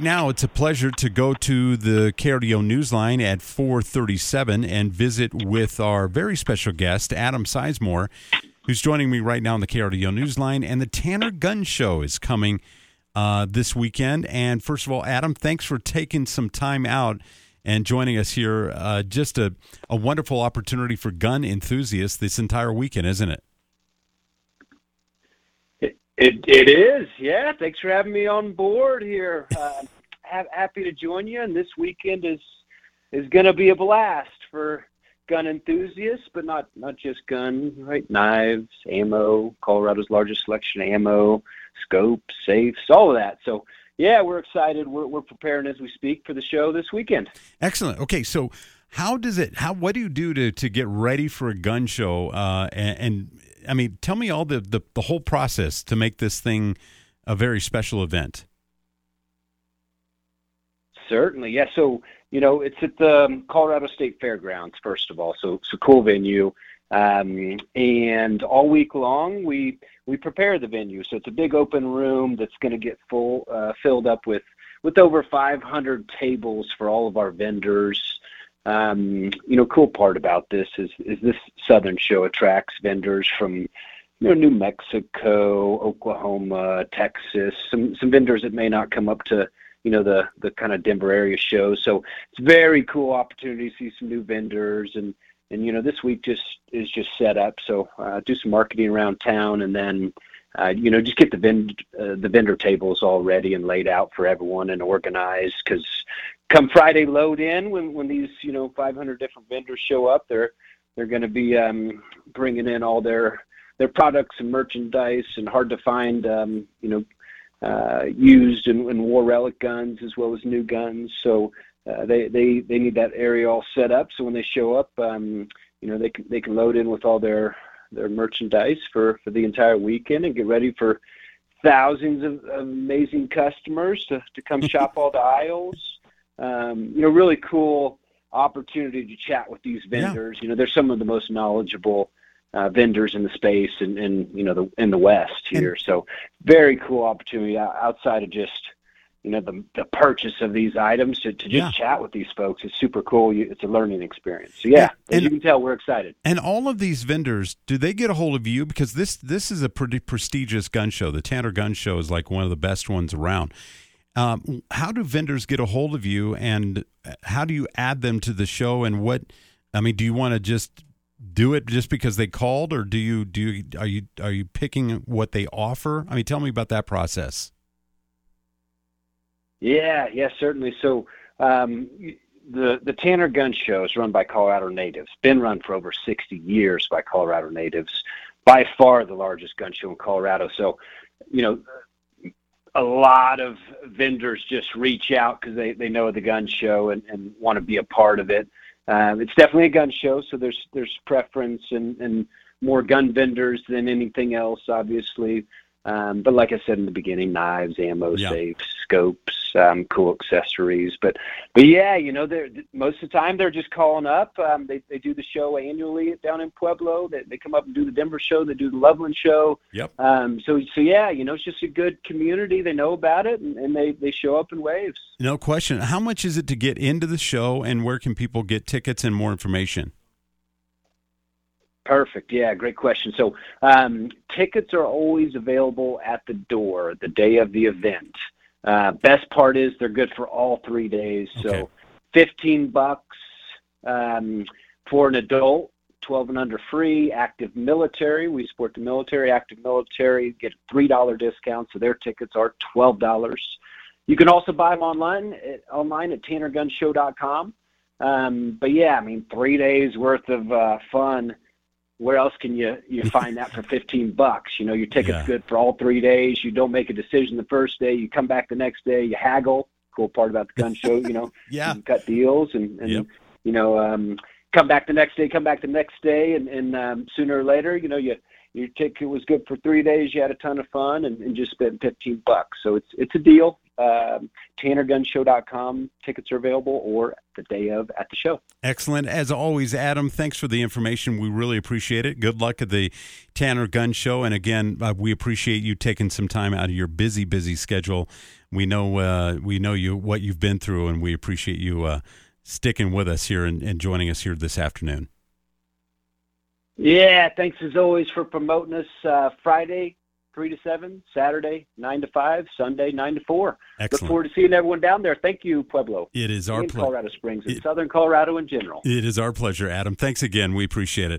Now it's a pleasure to go to the KRDO Newsline at 437 and visit with our very special guest, Adam Sizemore, who's joining me right now on the KRDO Newsline. And the Tanner Gun Show is coming uh, this weekend. And first of all, Adam, thanks for taking some time out and joining us here. Uh, just a, a wonderful opportunity for gun enthusiasts this entire weekend, isn't it? It it is, yeah. Thanks for having me on board here. Uh, ha- happy to join you, and this weekend is is going to be a blast for gun enthusiasts, but not not just gun, right? Knives, ammo, Colorado's largest selection of ammo, scopes, safes, all of that. So yeah, we're excited. We're we're preparing as we speak for the show this weekend. Excellent. Okay, so how does it? How what do you do to to get ready for a gun show? Uh, and, and I mean, tell me all the, the, the whole process to make this thing a very special event. Certainly, yeah. So you know, it's at the Colorado State Fairgrounds first of all. So it's a cool venue, um, and all week long we we prepare the venue. So it's a big open room that's going to get full uh, filled up with with over 500 tables for all of our vendors. Um, you know, cool part about this is is this Southern show attracts vendors from you know New Mexico, Oklahoma, Texas, some some vendors that may not come up to you know the the kind of Denver area shows. So it's very cool opportunity to see some new vendors and and you know this week just is just set up. So uh, do some marketing around town and then. Uh, you know, just get the vend- uh, the vendor tables all ready and laid out for everyone and organized because come Friday load in when when these you know 500 different vendors show up, they're they're going to be um, bringing in all their their products and merchandise and hard to find um, you know uh, used and, and war relic guns as well as new guns. So uh, they they they need that area all set up. So when they show up, um, you know they can they can load in with all their their merchandise for for the entire weekend and get ready for thousands of, of amazing customers to to come shop all the aisles um, you know, really cool opportunity to chat with these vendors. Yeah. You know, they're some of the most knowledgeable uh, vendors in the space and, and you know the in the West here. And, so very cool opportunity outside of just you know the the purchase of these items to, to just yeah. chat with these folks. is super cool. It's a learning experience. So yeah, and, as you can tell, we're excited. And all of these vendors, do they get a hold of you because this this is a pretty prestigious gun show. The Tanner Gun Show is like one of the best ones around. Um, how do vendors get a hold of you, and how do you add them to the show? And what, I mean, do you want to just do it just because they called, or do you do you, are you are you picking what they offer? I mean, tell me about that process. Yeah, yeah, certainly. So um, the the Tanner Gun Show is run by Colorado natives. Been run for over 60 years by Colorado natives. By far the largest gun show in Colorado. So, you know, a lot of vendors just reach out because they, they know the gun show and, and want to be a part of it. Um, it's definitely a gun show, so there's there's preference and, and more gun vendors than anything else, obviously. Um, but like I said in the beginning, knives, ammo, yeah. safes, scopes, um, cool accessories. But but yeah, you know, they're most of the time they're just calling up. Um, they they do the show annually down in Pueblo. They they come up and do the Denver show. They do the Loveland show. Yep. Um, so so yeah, you know, it's just a good community. They know about it and, and they they show up in waves. No question. How much is it to get into the show, and where can people get tickets and more information? Perfect. Yeah, great question. So um, tickets are always available at the door the day of the event. Uh, best part is they're good for all three days. Okay. So 15 bucks um, for an adult, 12 and under free. Active military, we support the military. Active military get a $3 discount, so their tickets are $12. You can also buy them online at, online at tannergunshow.com. Um, but yeah, I mean, three days worth of uh, fun where else can you you find that for 15 bucks? You know your ticket's yeah. good for all three days. You don't make a decision the first day. You come back the next day. You haggle. Cool part about the gun show you know. Yeah. You cut deals and, and yep. you know um come back the next day come back the next day and and um sooner or later you know you your ticket was good for three days. You had a ton of fun and, and just spent 15 bucks. So it's it's a deal um, TannerGunShow.com. Tickets are available or the day of at the show. Excellent. As always, Adam, thanks for the information. We really appreciate it. Good luck at the Tanner Gun Show. And again, uh, we appreciate you taking some time out of your busy, busy schedule we know uh, we know you what you've been through, and we appreciate you uh, sticking with us here and, and joining us here this afternoon. Yeah, thanks as always for promoting us. Uh, Friday, three to seven. Saturday, nine to five. Sunday, nine to four. Excellent. Look forward to seeing everyone down there. Thank you, Pueblo. It is our pleasure. Colorado Springs and Southern Colorado in general. It is our pleasure, Adam. Thanks again. We appreciate it.